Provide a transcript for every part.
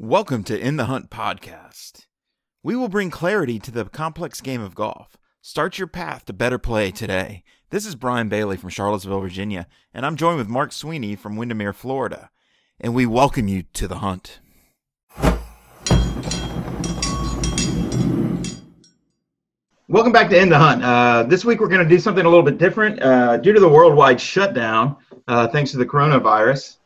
Welcome to In the Hunt podcast. We will bring clarity to the complex game of golf. Start your path to better play today. This is Brian Bailey from Charlottesville, Virginia, and I'm joined with Mark Sweeney from Windermere, Florida. And we welcome you to the hunt. Welcome back to In the Hunt. Uh, this week we're going to do something a little bit different. Uh, due to the worldwide shutdown, uh, thanks to the coronavirus,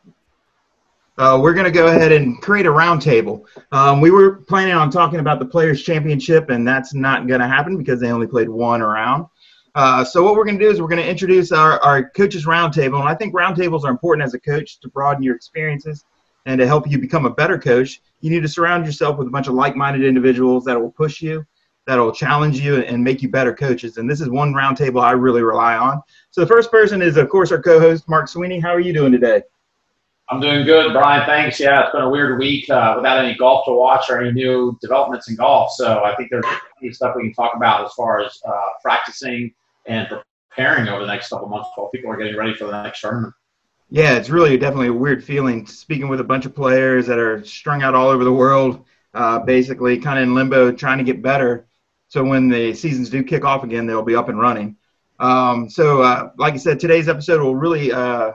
uh, we're going to go ahead and create a roundtable. Um, we were planning on talking about the Players Championship, and that's not going to happen because they only played one round. Uh, so what we're going to do is we're going to introduce our, our coaches roundtable, and I think roundtables are important as a coach to broaden your experiences and to help you become a better coach. You need to surround yourself with a bunch of like-minded individuals that will push you, that will challenge you, and make you better coaches. And this is one roundtable I really rely on. So the first person is, of course, our co-host Mark Sweeney. How are you doing today? I'm doing good, Brian. Thanks. Yeah, it's been a weird week uh, without any golf to watch or any new developments in golf. So I think there's stuff we can talk about as far as uh, practicing and preparing over the next couple months while people are getting ready for the next tournament. Yeah, it's really definitely a weird feeling speaking with a bunch of players that are strung out all over the world, uh, basically kind of in limbo, trying to get better. So when the seasons do kick off again, they'll be up and running. Um, so, uh, like I said, today's episode will really uh,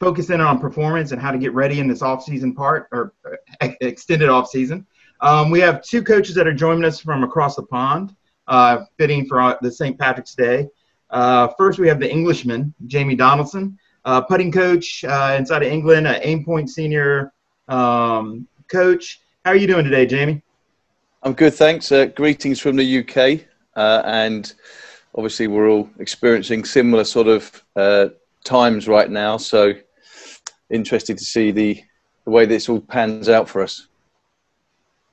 focus in on performance and how to get ready in this off-season part or uh, extended off-season. Um, we have two coaches that are joining us from across the pond, uh, fitting for uh, the St. Patrick's Day. Uh, first, we have the Englishman, Jamie Donaldson, uh, putting coach uh, inside of England, an Aimpoint senior um, coach. How are you doing today, Jamie? I'm good, thanks. greetings from the UK, and obviously we're all experiencing similar sort of times right now. So interested to see the, the way this all pans out for us.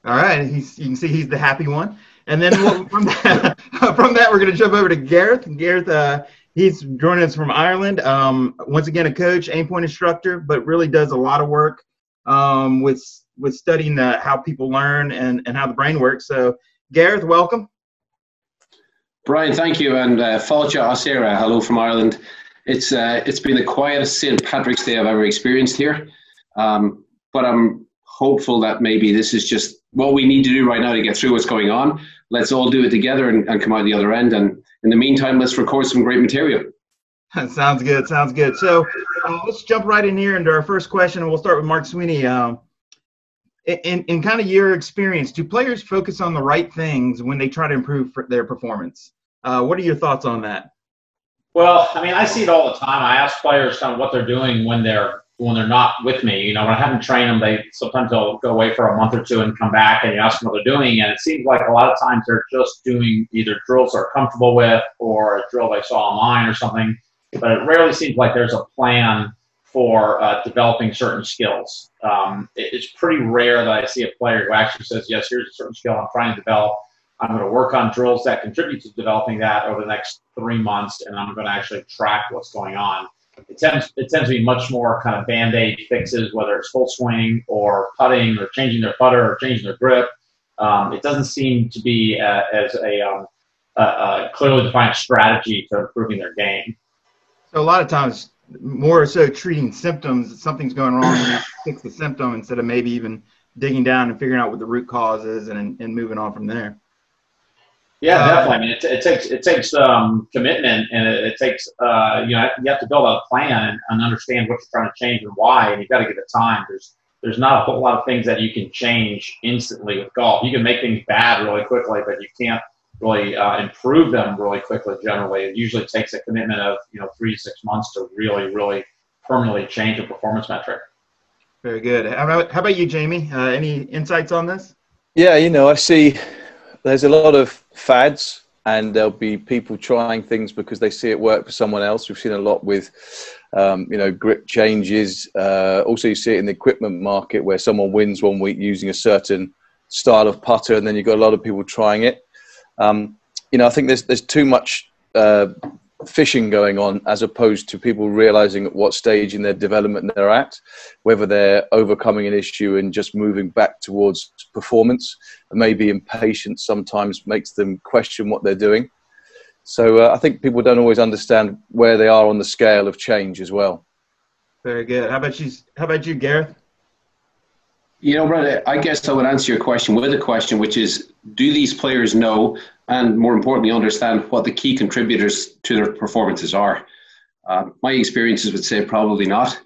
All right, he's, you can see he's the happy one. And then from that, from that, we're going to jump over to Gareth. Gareth, uh, he's joining us from Ireland. Um, once again, a coach, Aimpoint instructor, but really does a lot of work um, with with studying the, how people learn and, and how the brain works. So, Gareth, welcome. Brian, thank you, and uh, Fáilte Asira, hello from Ireland. It's uh, it's been the quietest St. Patrick's Day I've ever experienced here, um, but I'm hopeful that maybe this is just what we need to do right now to get through what's going on. Let's all do it together and, and come out the other end. And in the meantime, let's record some great material. sounds good. Sounds good. So uh, let's jump right in here into our first question, and we'll start with Mark Sweeney. Um, in, in kind of your experience, do players focus on the right things when they try to improve their performance? Uh, what are your thoughts on that? Well, I mean, I see it all the time. I ask players kind of what they're doing when they're when they're not with me. You know, when I haven't trained them, they sometimes they'll go away for a month or two and come back, and you ask them what they're doing, and it seems like a lot of times they're just doing either drills they're comfortable with or a drill they saw online or something. But it rarely seems like there's a plan for uh, developing certain skills. Um, it, it's pretty rare that I see a player who actually says, "Yes, here's a certain skill I'm trying to develop." I'm going to work on drills that contribute to developing that over the next three months, and I'm going to actually track what's going on. It tends, it tends to be much more kind of band aid fixes, whether it's full swing or putting or changing their putter or changing their grip. Um, it doesn't seem to be uh, as a, um, a, a clearly defined strategy to improving their game. So a lot of times, more so treating symptoms, something's going wrong, and fix the symptom instead of maybe even digging down and figuring out what the root cause is and, and moving on from there. Yeah, uh, definitely. I mean, it, it takes it takes um, commitment, and it, it takes uh, you know you have to build a plan and, and understand what you're trying to change and why, and you've got to give it time. There's there's not a whole lot of things that you can change instantly with golf. You can make things bad really quickly, but you can't really uh, improve them really quickly. Generally, it usually takes a commitment of you know three to six months to really, really permanently change a performance metric. Very good. How about, how about you, Jamie? Uh, any insights on this? Yeah, you know, I see there's a lot of fads and there'll be people trying things because they see it work for someone else. We've seen a lot with, um, you know, grip changes. Uh, also, you see it in the equipment market where someone wins one week using a certain style of putter, and then you've got a lot of people trying it. Um, you know, I think there's there's too much uh, fishing going on as opposed to people realizing at what stage in their development they're at, whether they're overcoming an issue and just moving back towards performance. Maybe impatience sometimes makes them question what they're doing. So uh, I think people don't always understand where they are on the scale of change as well. Very good. How about you? How about you, Gareth? You know, Brad, I guess I would answer your question with a question, which is do these players know and more importantly understand what the key contributors to their performances are? Uh, my experiences would say probably not.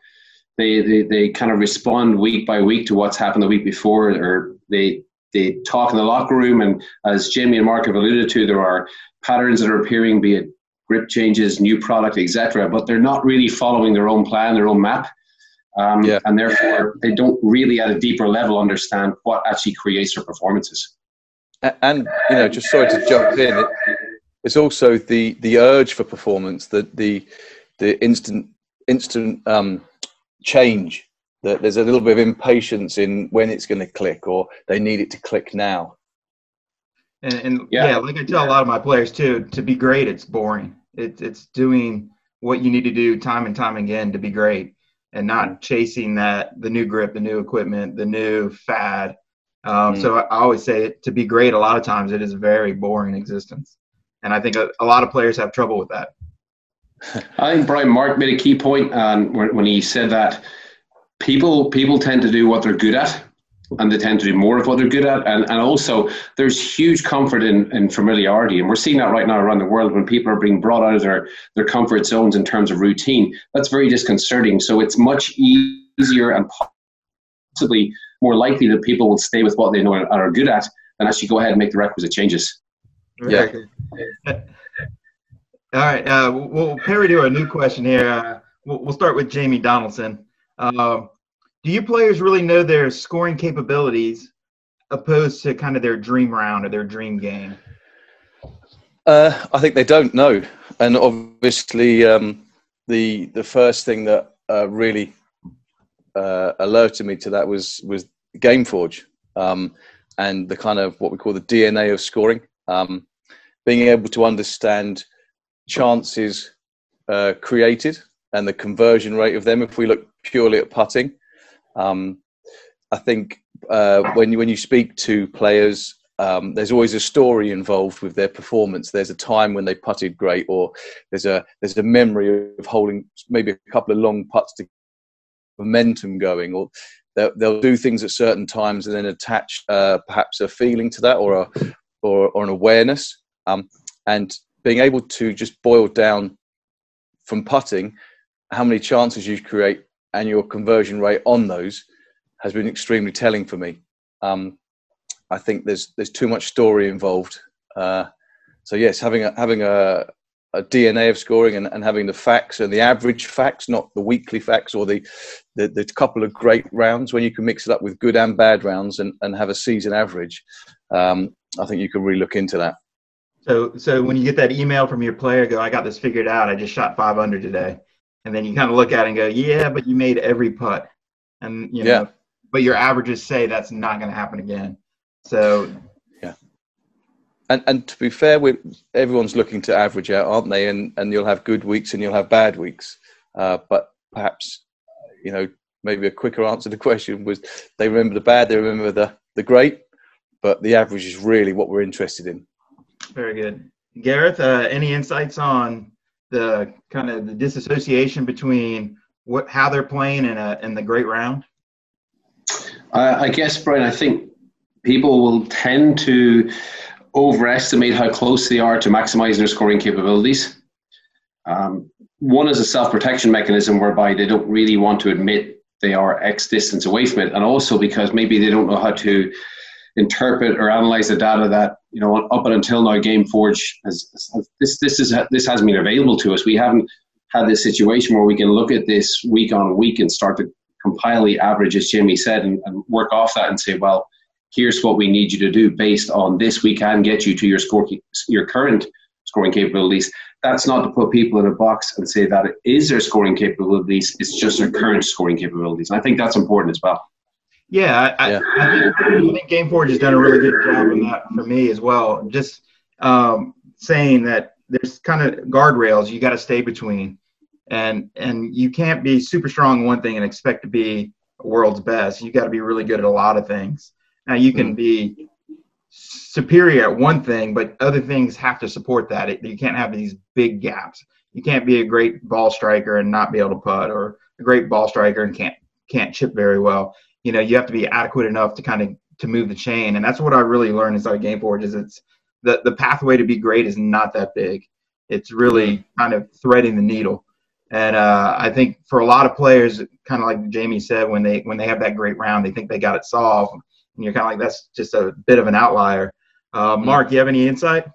They, they, they kind of respond week by week to what's happened the week before, or they, they talk in the locker room. And as Jamie and Mark have alluded to, there are patterns that are appearing, be it grip changes, new product, etc. But they're not really following their own plan, their own map. Um, yeah. And therefore, they don't really, at a deeper level, understand what actually creates their performances. And you know, just sorry to jump in. It, it's also the the urge for performance, that the the instant instant um, change. That there's a little bit of impatience in when it's going to click, or they need it to click now. And, and yeah. yeah. like I tell a lot of my players too, to be great, it's boring. It, it's doing what you need to do time and time again to be great and not mm-hmm. chasing that the new grip, the new equipment, the new fad. Um, mm. So I always say to be great, a lot of times it is a very boring existence, and I think a, a lot of players have trouble with that. I think Brian Mark made a key point um, when, when he said that people people tend to do what they're good at, and they tend to do more of what they're good at. And, and also, there's huge comfort in, in familiarity. And we're seeing that right now around the world when people are being brought out of their, their comfort zones in terms of routine. That's very disconcerting. So it's much easier and possibly more likely that people will stay with what they know and are good at than actually go ahead and make the requisite changes. Yeah. All right. Uh, we'll parry to a new question here. Uh, we'll, we'll, start with Jamie Donaldson. Uh, do you players really know their scoring capabilities opposed to kind of their dream round or their dream game? Uh, I think they don't know, and obviously um, the the first thing that uh, really uh, alerted me to that was was GameForge um, and the kind of what we call the DNA of scoring, um, being able to understand chances uh, created and the conversion rate of them. If we look purely at putting, um, I think uh, when you when you speak to players, um, there's always a story involved with their performance. There's a time when they putted great, or there's a there's a memory of holding maybe a couple of long putts to momentum going, or they'll, they'll do things at certain times and then attach uh, perhaps a feeling to that or a or, or an awareness. Um, and being able to just boil down from putting how many chances you create and your conversion rate on those has been extremely telling for me. Um, I think there's there's too much story involved. Uh, so yes, having a having a, a DNA of scoring and, and having the facts and the average facts, not the weekly facts or the, the, the couple of great rounds, when you can mix it up with good and bad rounds and, and have a season average, um, I think you can really look into that. So, so when you get that email from your player, go, I got this figured out. I just shot 500 today and then you kind of look at it and go, yeah, but you made every putt, and you know, yeah. but your averages say that's not going to happen again. So and and to be fair, with everyone's looking to average out, aren't they? And and you'll have good weeks and you'll have bad weeks, uh, but perhaps you know maybe a quicker answer to the question was they remember the bad, they remember the the great, but the average is really what we're interested in. Very good, Gareth. Uh, any insights on the kind of the disassociation between what how they're playing in a in the great round? Uh, I guess, Brian. I think people will tend to overestimate how close they are to maximizing their scoring capabilities. Um, one is a self-protection mechanism whereby they don't really want to admit they are X distance away from it, and also because maybe they don't know how to interpret or analyze the data that you know up until now GameForge has, has this this is this hasn't been available to us. We haven't had this situation where we can look at this week on week and start to compile the average, as Jimmy said, and, and work off that and say, well, here's what we need you to do based on this. We can get you to your score, your current scoring capabilities. That's not to put people in a box and say that it is their scoring capabilities. It's just their current scoring capabilities. And I think that's important as well. Yeah, I, yeah. I, I, think, I think GameForge has done a really good job on that for me as well. Just um, saying that there's kind of guardrails you got to stay between, and and you can't be super strong in one thing and expect to be world's best. You got to be really good at a lot of things. Now you can mm. be superior at one thing, but other things have to support that. It, you can't have these big gaps. You can't be a great ball striker and not be able to putt, or a great ball striker and can't can't chip very well you know you have to be adequate enough to kind of to move the chain, and that's what I really learned inside of GameForge is it's the the pathway to be great is not that big. It's really kind of threading the needle. And uh, I think for a lot of players, kind of like Jamie said, when they when they have that great round, they think they got it solved, and you're kind of like that's just a bit of an outlier. Uh, Mark, you have any insight?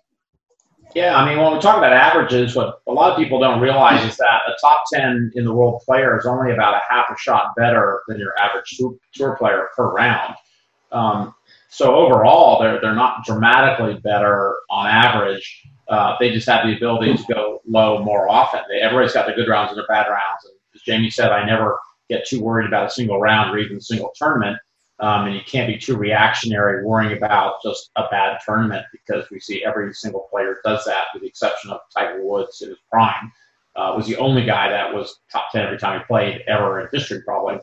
Yeah, I mean, when we talk about averages, what a lot of people don't realize is that a top 10 in the world player is only about a half a shot better than your average tour player per round. Um, so overall, they're, they're not dramatically better on average. Uh, they just have the ability to go low more often. They, everybody's got their good rounds and their bad rounds. And as Jamie said, I never get too worried about a single round or even a single tournament. Um, and you can't be too reactionary worrying about just a bad tournament because we see every single player does that, with the exception of Tiger Woods in his prime. Uh, was the only guy that was top 10 every time he played ever in history, probably.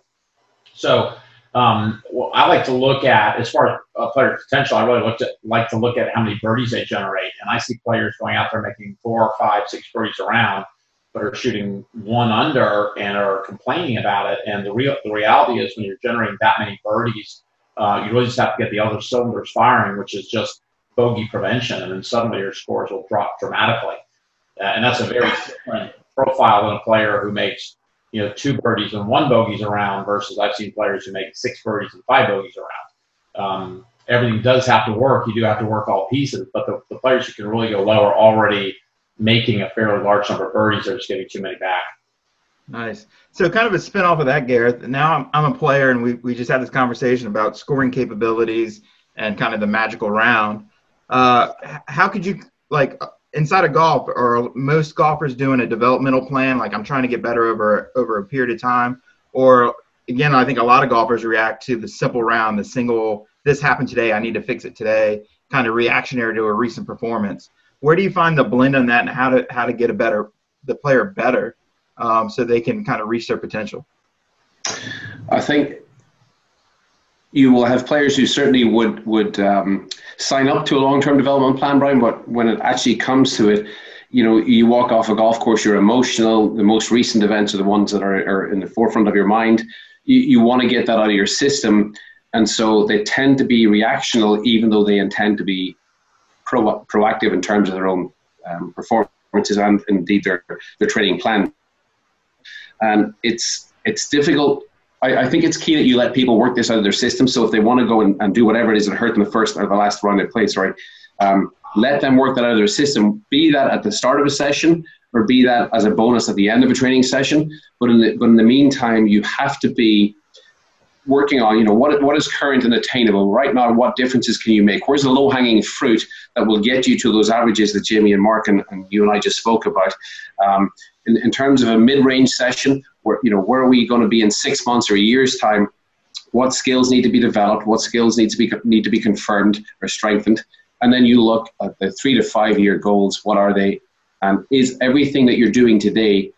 So um, well, I like to look at, as far as a player's potential, I really like to look at how many birdies they generate. And I see players going out there making four, five, six birdies around but are shooting one under and are complaining about it. And the real the reality is when you're generating that many birdies, uh, you really just have to get the other cylinders firing, which is just bogey prevention, and then suddenly your scores will drop dramatically. Uh, and that's a very different profile than a player who makes you know two birdies and one bogeys around versus I've seen players who make six birdies and five bogeys around. Um, everything does have to work. You do have to work all pieces, but the, the players who can really go low are already making a fairly large number of birdies or just getting too many back. Nice. So, kind of a spin off of that, Gareth. Now I'm, I'm a player, and we, we just had this conversation about scoring capabilities and kind of the magical round. Uh, how could you, like, inside of golf, or most golfers doing a developmental plan, like I'm trying to get better over over a period of time, or again, I think a lot of golfers react to the simple round, the single. This happened today. I need to fix it today. Kind of reactionary to a recent performance where do you find the blend on that and how to how to get a better the player better um, so they can kind of reach their potential? I think you will have players who certainly would would um, sign up to a long term development plan, Brian. But when it actually comes to it, you know, you walk off a golf course, you're emotional. The most recent events are the ones that are, are in the forefront of your mind. You, you want to get that out of your system, and so they tend to be reactional, even though they intend to be pro- proactive in terms of their own um, performances and indeed their their training plan. And it's it's difficult. I, I, think it's key that you let people work this out of their system. So if they want to go and, and do whatever it is that hurt them the first or the last round they play, sorry, um, let them work that out of their system. Be that at the start of a session or be that as a bonus at the end of a training session. But in the but in the meantime, you have to be working on, you know, what, what is current and attainable right now? What differences can you make? Where's the low hanging fruit that will get you to those averages that Jamie and Mark and, and you and I just spoke about? Um, in, in terms of a mid range session, where, you know, where are we going to be in six months or a year's time? What skills need to be developed? What skills need to be need to be confirmed or strengthened? And then you look at the three to five year goals. What are they? And is everything that you're doing today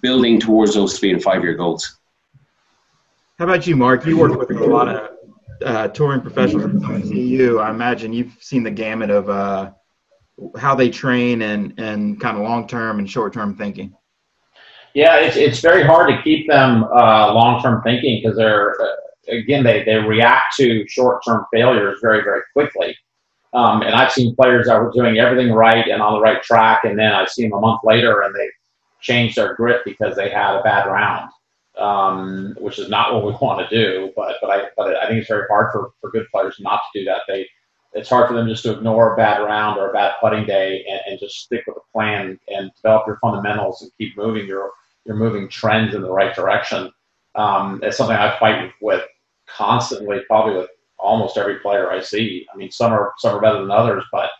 building towards those three and five year goals? How about you, Mark? You work with a lot of uh, touring professionals at CU. I imagine you've seen the gamut of uh, how they train and, and kind of long term and short term thinking. Yeah, it's, it's very hard to keep them uh, long term thinking because they're, uh, again, they, they react to short term failures very, very quickly. Um, and I've seen players that were doing everything right and on the right track, and then I see them a month later and they changed their grip because they had a bad round um, which is not what we want to do. But but I but I think it's very hard for, for good players not to do that. They it's hard for them just to ignore a bad round or a bad putting day and, and just stick with the plan and develop your fundamentals and keep moving your your moving trends in the right direction. Um, it's something I fight with constantly, probably with almost every player I see. I mean, some are some are better than others, but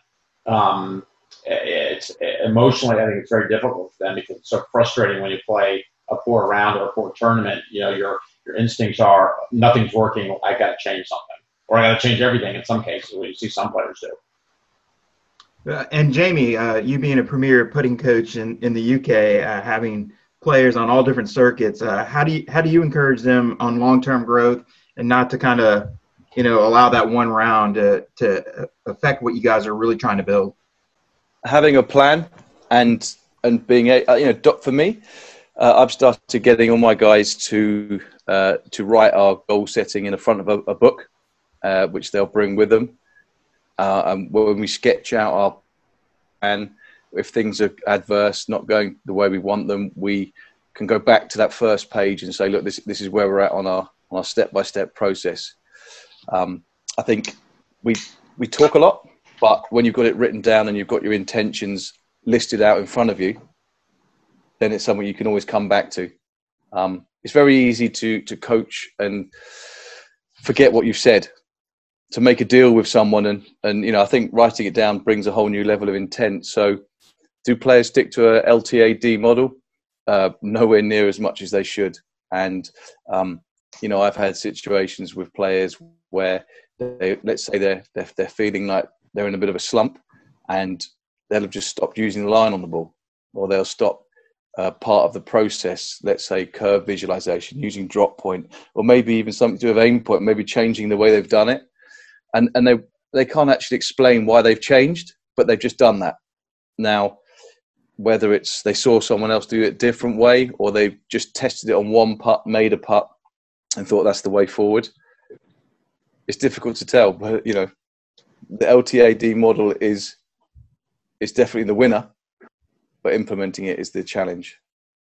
um, it's emotionally, I think it's very difficult for them because it's so frustrating when you play a poor round or a poor tournament, you know, your your instincts are nothing's working. I got to change something, or I got to change everything. In some cases, we see some players do. Uh, and Jamie, uh, you being a premier putting coach in, in the UK, uh, having players on all different circuits, uh, how do you how do you encourage them on long term growth and not to kind of you know allow that one round to to affect what you guys are really trying to build? Having a plan and and being a you know for me uh, I've started getting all my guys to uh, to write our goal setting in the front of a, a book, uh, which they'll bring with them. Uh, and when we sketch out our plan, if things are adverse, not going the way we want them, we can go back to that first page and say, look, this this is where we're at on our on our step by step process. Um, I think we we talk a lot, but when you've got it written down and you've got your intentions listed out in front of you, then it's something you can always come back to. Um, it's very easy to to coach and forget what you've said to make a deal with someone and and you know I think writing it down brings a whole new level of intent. So, do players stick to a LTAD model? Uh, nowhere near as much as they should. And um, you know, I've had situations with players where they, let's say they're, they're they're feeling like they're in a bit of a slump, and they'll have just stopped using the line on the ball, or they'll stop uh, part of the process, let's say curve visualization, using drop point, or maybe even something to do with aim point, maybe changing the way they've done it, and and they they can't actually explain why they've changed, but they've just done that. Now, whether it's they saw someone else do it a different way, or they've just tested it on one putt, made a putt, and thought that's the way forward. It's difficult to tell, but you know, the LTAD model is is definitely the winner, but implementing it is the challenge.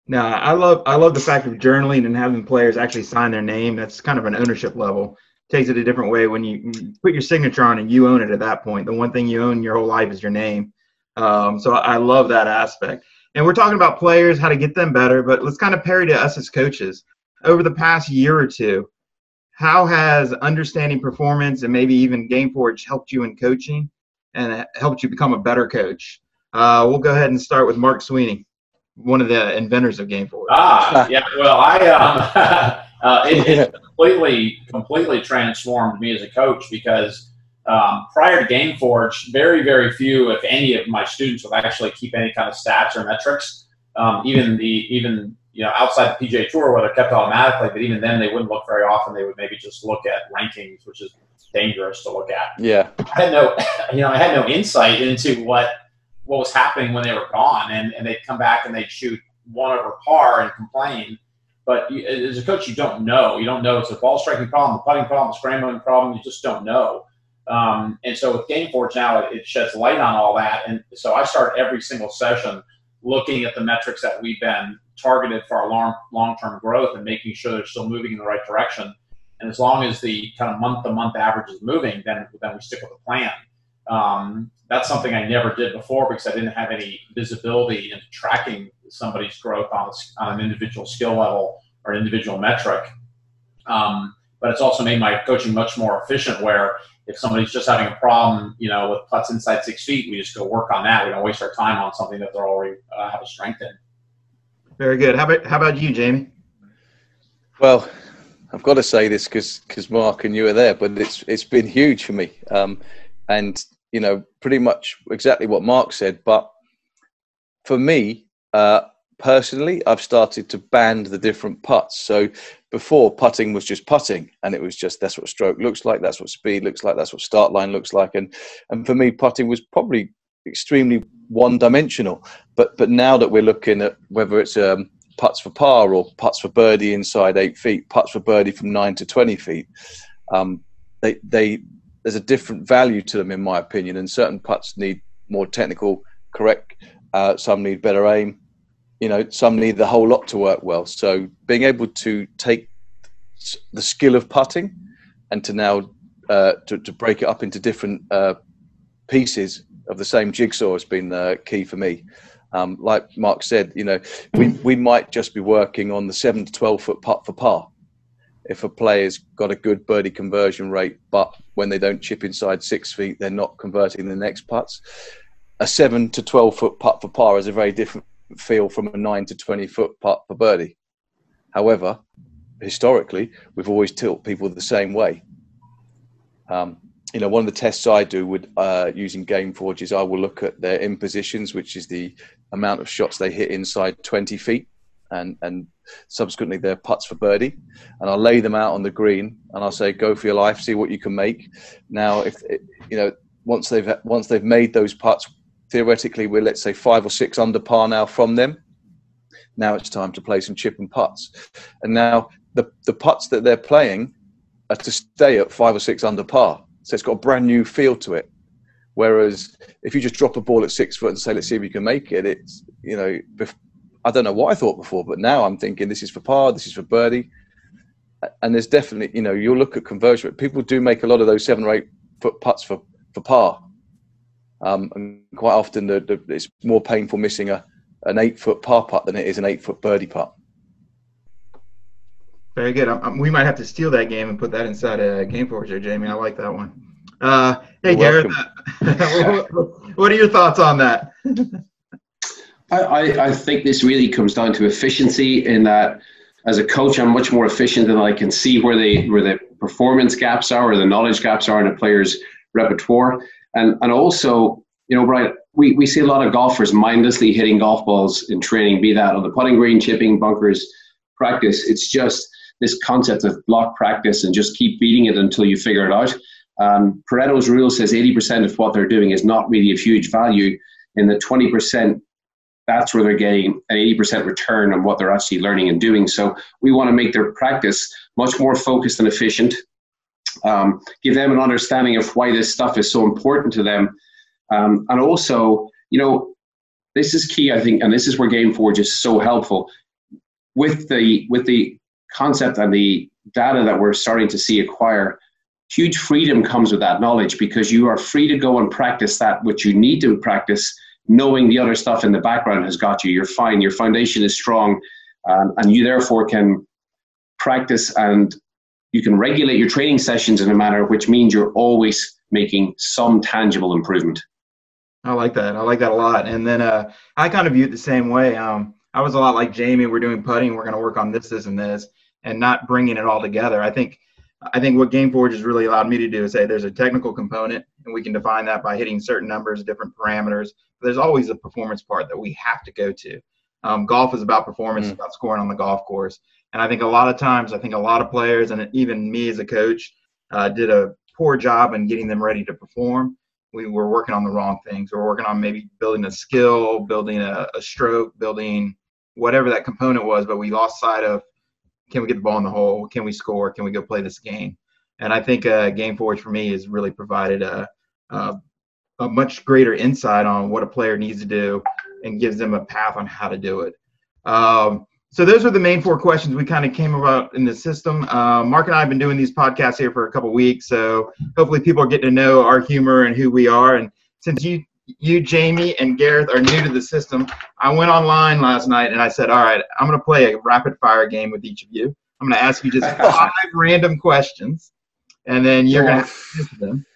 Now, I love I love the fact of journaling and having players actually sign their name. That's kind of an ownership level. Takes it a different way when you put your signature on and you own it at that point. The one thing you own your whole life is your name. Um, so I love that aspect. And we're talking about players, how to get them better, but let's kind of parry to us as coaches. Over the past year or two, how has understanding performance and maybe even GameForge helped you in coaching and helped you become a better coach? Uh, we'll go ahead and start with Mark Sweeney, one of the inventors of GameForge. Ah, yeah. Well, I um, uh, it, it completely completely transformed me as a coach because um, prior to GameForge, very very few, if any, of my students would actually keep any kind of stats or metrics. Um, even the even you know outside the PGA Tour where they're kept automatically, but even then they wouldn't look very often. They would maybe just look at rankings, which is dangerous to look at. Yeah, I had no you know I had no insight into what what was happening when they were gone, and and they'd come back and they'd shoot one over par and complain. But you, as a coach, you don't know. You don't know it's a ball striking problem, a putting problem, a scrambling problem. You just don't know. Um, and so with GameForge now, it, it, sheds light on all that. And so I start every single session looking at the metrics that we've been targeted for our long long term growth and making sure they're still moving in the right direction. And as long as the kind of month to month average is moving, then then we stick with the plan. Um, that's something I never did before because I didn't have any visibility into tracking somebody's growth on, a, on an individual skill level or an individual metric. Um, but it's also made my coaching much more efficient where if somebody's just having a problem, you know, with putts inside six feet, we just go work on that. We don't waste our time on something that they're already uh, have a strength in. Very good. How about how about you, Jamie? Well, I've got to say this because because Mark and you are there, but it's it's been huge for me. Um, and you know, pretty much exactly what Mark said. But for me, uh, personally, I've started to band the different putts. So before putting was just putting, and it was just that's what stroke looks like, that's what speed looks like, that's what start line looks like, and and for me, putting was probably extremely one dimensional. But but now that we're looking at whether it's um, putts for par or putts for birdie inside eight feet, putts for birdie from nine to twenty feet, um, they they there's a different value to them in my opinion, and certain putts need more technical correct. Uh, some need better aim. You know some need the whole lot to work well. So being able to take the skill of putting and to now uh, to, to break it up into different uh, pieces of the same jigsaw has been uh, key for me. Um, like mark said you know we, we might just be working on the 7 to 12 foot putt for par if a player's got a good birdie conversion rate but when they don't chip inside six feet they're not converting the next putts a 7 to 12 foot putt for par is a very different feel from a nine to 20 foot putt for birdie. However, historically, we've always tilt people the same way. Um, you know, one of the tests I do with uh, using GameForge is I will look at their impositions, which is the amount of shots they hit inside 20 feet, and and subsequently their putts for birdie, and I'll lay them out on the green, and I'll say, go for your life, see what you can make. Now, if you know, once they've once they've made those putts, theoretically we're let's say five or six under par now from them Now it's time to play some chip and putts. And now the, the putts that they're playing are to stay at five or six under par. So it's got a brand new feel to it. Whereas if you just drop a ball at six foot and say, let's see if you can make it, it's, you know, I don't know what I thought before, but now I'm thinking this is for par, this is for birdie. And there's definitely, you know, you'll look at conversion. People do make a lot of those seven or eight foot putts for, for par. Um, and quite often the, the, it's more painful missing a, an eight foot par putt than it is an eight foot birdie putt. Very good. Um, we might have to steal that game and put that inside a game for you, Jamie. I like that one. Uh, hey, You're Gareth, what are your thoughts on that? I, I think this really comes down to efficiency in that as a coach, I'm much more efficient and I can see where the where the performance gaps are or the knowledge gaps are in a player's repertoire. And and also, you know, Brian, we, we see a lot of golfers mindlessly hitting golf balls in training, be that on the putting green, chipping, bunkers, practice. It's just this concept of block practice and just keep beating it until you figure it out. Um, Pareto's rule says 80% of what they're doing is not really of huge value. In the 20%, that's where they're getting an 80% return on what they're actually learning and doing. So we want to make their practice much more focused and efficient. Um, give them an understanding of why this stuff is so important to them. Um, and also, you know, this is key, I think, and this is where GameForge is so helpful with the with the concept and the data that we're starting to see acquire huge freedom comes with that knowledge because you are free to go and practice that which you need to practice knowing the other stuff in the background has got you. You're fine. Your foundation is strong um, and you therefore can practice and you can regulate your training sessions in a manner which means you're always making some tangible improvement. I like that. I like that a lot. And then uh, i kind of view it the same way. Um, i was a lot like jamie. We're doing putting. We're going to work on this this and this and not bringing it all together. I think I think what GameForge has really allowed me to do is say there's a technical component, and we can define that by hitting certain numbers, different parameters. But there's always a performance part that we have to go to. Um, golf is about performance, mm. about scoring on the golf course. And I think a lot of times, I think a lot of players, and even me as a coach, uh, did a poor job in getting them ready to perform. We were working on the wrong things. We we're working on maybe building a skill, building a, a stroke, building whatever that component was, but we lost sight of can we get the ball in the hole? Can we score? Can we go play this game? And I think uh, Game Forge for me has really provided a, a, a much greater insight on what a player needs to do and gives them a path on how to do it. Um, so those are the main four questions we kind of came about in the system. Uh, Mark and I have been doing these podcasts here for a couple weeks, so hopefully people are getting to know our humor and who we are. And since you you, Jamie, and Gareth are new to the system, I went online last night and I said, all right, I'm going to play a rapid fire game with each of you. I'm going to ask you just five random questions, and then you're going to answer them.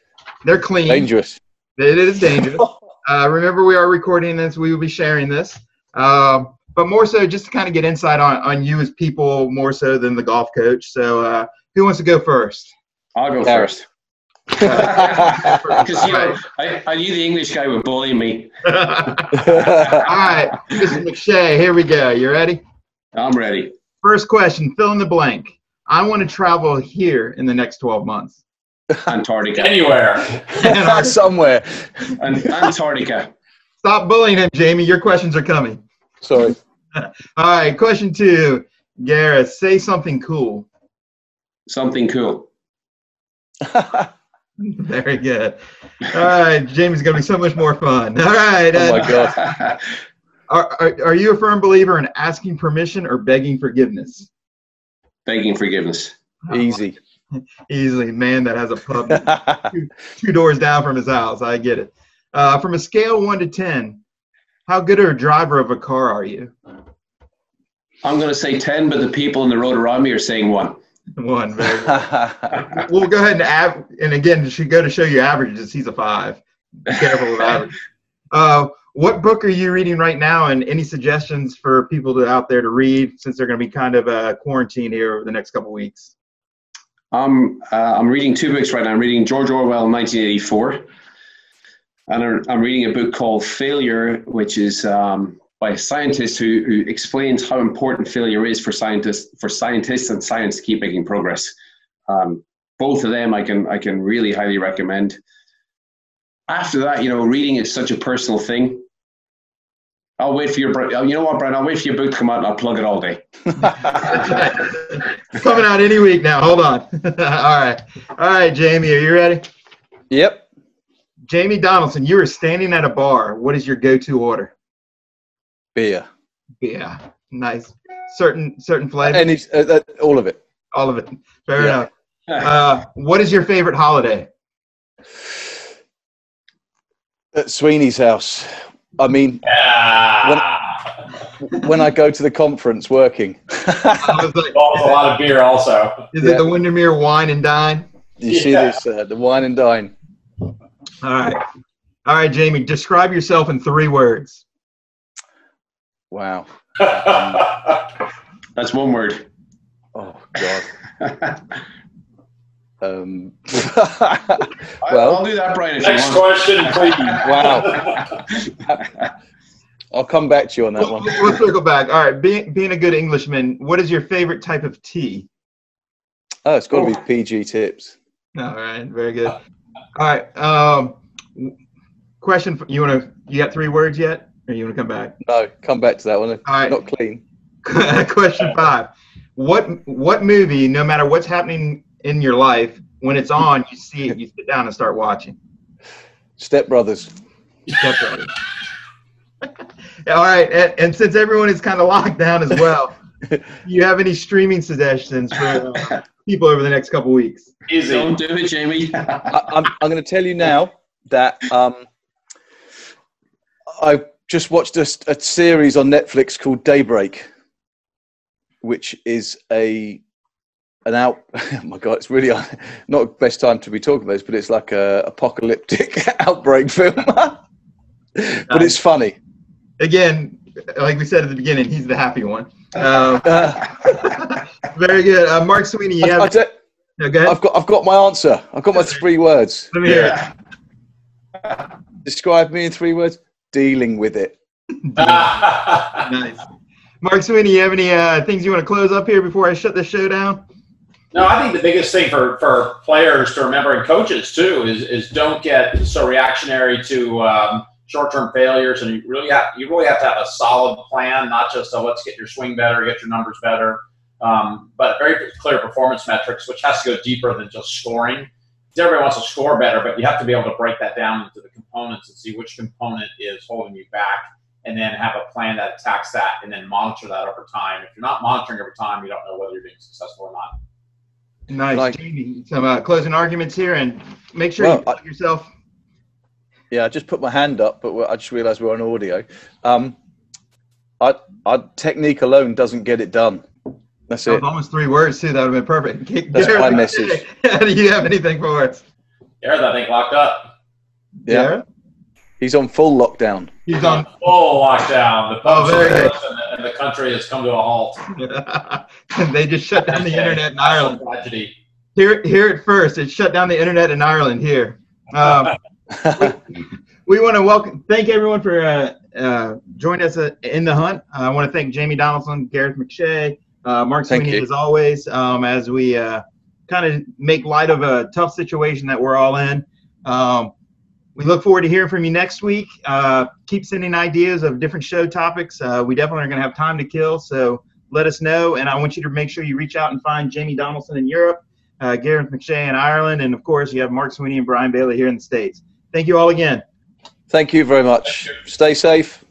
They're clean. Dangerous. It is dangerous. Uh, remember, we are recording this. We will be sharing this. Um, but more so, just to kind of get insight on, on you as people more so than the golf coach. So, uh, who wants to go first? I'll go first. Because you know, I, I knew the English guy would bully me. All right, Mr. McShay, here we go. You ready? I'm ready. First question, fill in the blank. I want to travel here in the next 12 months. Antarctica. Anywhere. Somewhere. Antarctica. Stop bullying him, Jamie. Your questions are coming. Sorry. All right, question two. Gareth, say something cool. Something cool. Very good. All right, Jamie's going to be so much more fun. All right. Oh my uh, God. Are, are, are you a firm believer in asking permission or begging forgiveness? Begging forgiveness. Easy. Easily, man that has a pub two, two, doors down from his house. I get it. Uh, from a scale one to ten, how good a driver of a car are you? I'm going to say ten, but the people in the road around me are saying one. One. Very we'll go ahead and av- and again, she go to show you averages. He's a five. Be careful with average. Uh, what book are you reading right now, and any suggestions for people to, out there to read since they're going to be kind of a quarantine here over the next couple weeks? Um, uh, I'm reading two books right now. I'm reading George Orwell, 1984, and I'm reading a book called Failure, which is um, by a scientist who, who explains how important failure is for scientists for scientists and science to keep making progress. Um, both of them I can I can really highly recommend. After that, you know, reading is such a personal thing. I'll wait for your. br- You know what, Brian? I'll wait for your book to come out and I'll plug it all day. Coming out any week now. Hold on. All right. All right, Jamie, are you ready? Yep. Jamie Donaldson, you are standing at a bar. What is your go-to order? Beer. Yeah, nice. Certain certain flavor, Any, uh, uh, all of it. all of it. Fair Yeah. enough. Uh, what is your favorite holiday? At Sweeney's house. I mean, Yeah. when I go to the conference working, I like, a lot of beer also. is it the Windermere Wine and Dine? you see this, uh, the wine and dine. All right. All right, Jamie, describe yourself in three words. Wow. That's one word. Oh God. Um, I'll do that, Brian. If Next you want. question, please. wow. I'll come back to you on that We'll, one. we'll circle back. All right, being, being a good Englishman, what is your favorite type of tea? Oh, it's got to be PG tips. All right, very good. All right, um, question. For, you want to? You got three words yet, or you want to come back? No, come back to that one. All right. Not clean. question five. What what movie, no matter what's happening in your life, when it's on, you see it, you sit down and start watching. Step Brothers. Step Brothers. All right, and, and since everyone is kind of locked down as well, do you have any streaming suggestions for uh, people over the next couple weeks? Easy. Don't do it, Jamie. I, I'm, I'm going to tell you now that um, I just watched a, a series on Netflix called Daybreak, which is a an out. Oh my god, it's really not the best time to be talking about this, but it's like a apocalyptic outbreak film. but it's funny. Again, like we said at the beginning, he's the happy one. Um, Uh, very good, uh, Mark Sweeney. You I, I have, no, go. I've got I've got my answer. I've got my three words. Let me hear it. Describe me in three words. Dealing with it. Nice. Mark Sweeney, you have any uh, things you want to close up here before I shut the show down? No, I think the biggest thing for, for players to remember and coaches too is, is don't get so reactionary to um, short term failures, and you really have you really have to have a solid plan, not just a let's get your swing better, get your numbers better, um, but very clear performance metrics, which has to go deeper than just scoring. Everybody wants to score better, but you have to be able to break that down into the components and see which component is holding you back, and then have a plan that attacks that, and then monitor that over time. If you're not monitoring over time, you don't know whether you're being successful or not. Nice, Like- Jamie. Some uh, closing arguments here, and make sure Well, you plug yourself. Yeah, I just put my hand up, but I just realised we're on audio. Um, I, I, technique alone doesn't get it done. That's That was it. almost three words too. That would have been perfect. Get- That's Garrett, my message. Do you have anything for us? There's, I think, locked up. Yeah. Garrett? He's on full lockdown. He's on. Full lockdown. The Oh, pubs very are good. closed and the, and the country has come to a halt. they just shut down the internet in Ireland. Tragedy. Here, here at first, it shut down the internet in Ireland. Here, um, we want to welcome, thank everyone for uh, uh, joining us uh, in the hunt. I want to thank Jamie Donaldson, Gareth McShay, uh, Mark Thank Sweeney, you. as always, um, as we uh, kind of make light of a tough situation that we're all in. Um, we look forward to hearing from you next week. Uh, keep sending ideas of different show topics. Uh, we definitely are going to have time to kill, so let us know. And I want you to make sure you reach out and find Jamie Donaldson in Europe, uh, Gareth McShay in Ireland, and of course, you have Mark Sweeney and Brian Bailey here in the States. Thank you all again. Thank you very much. Stay safe.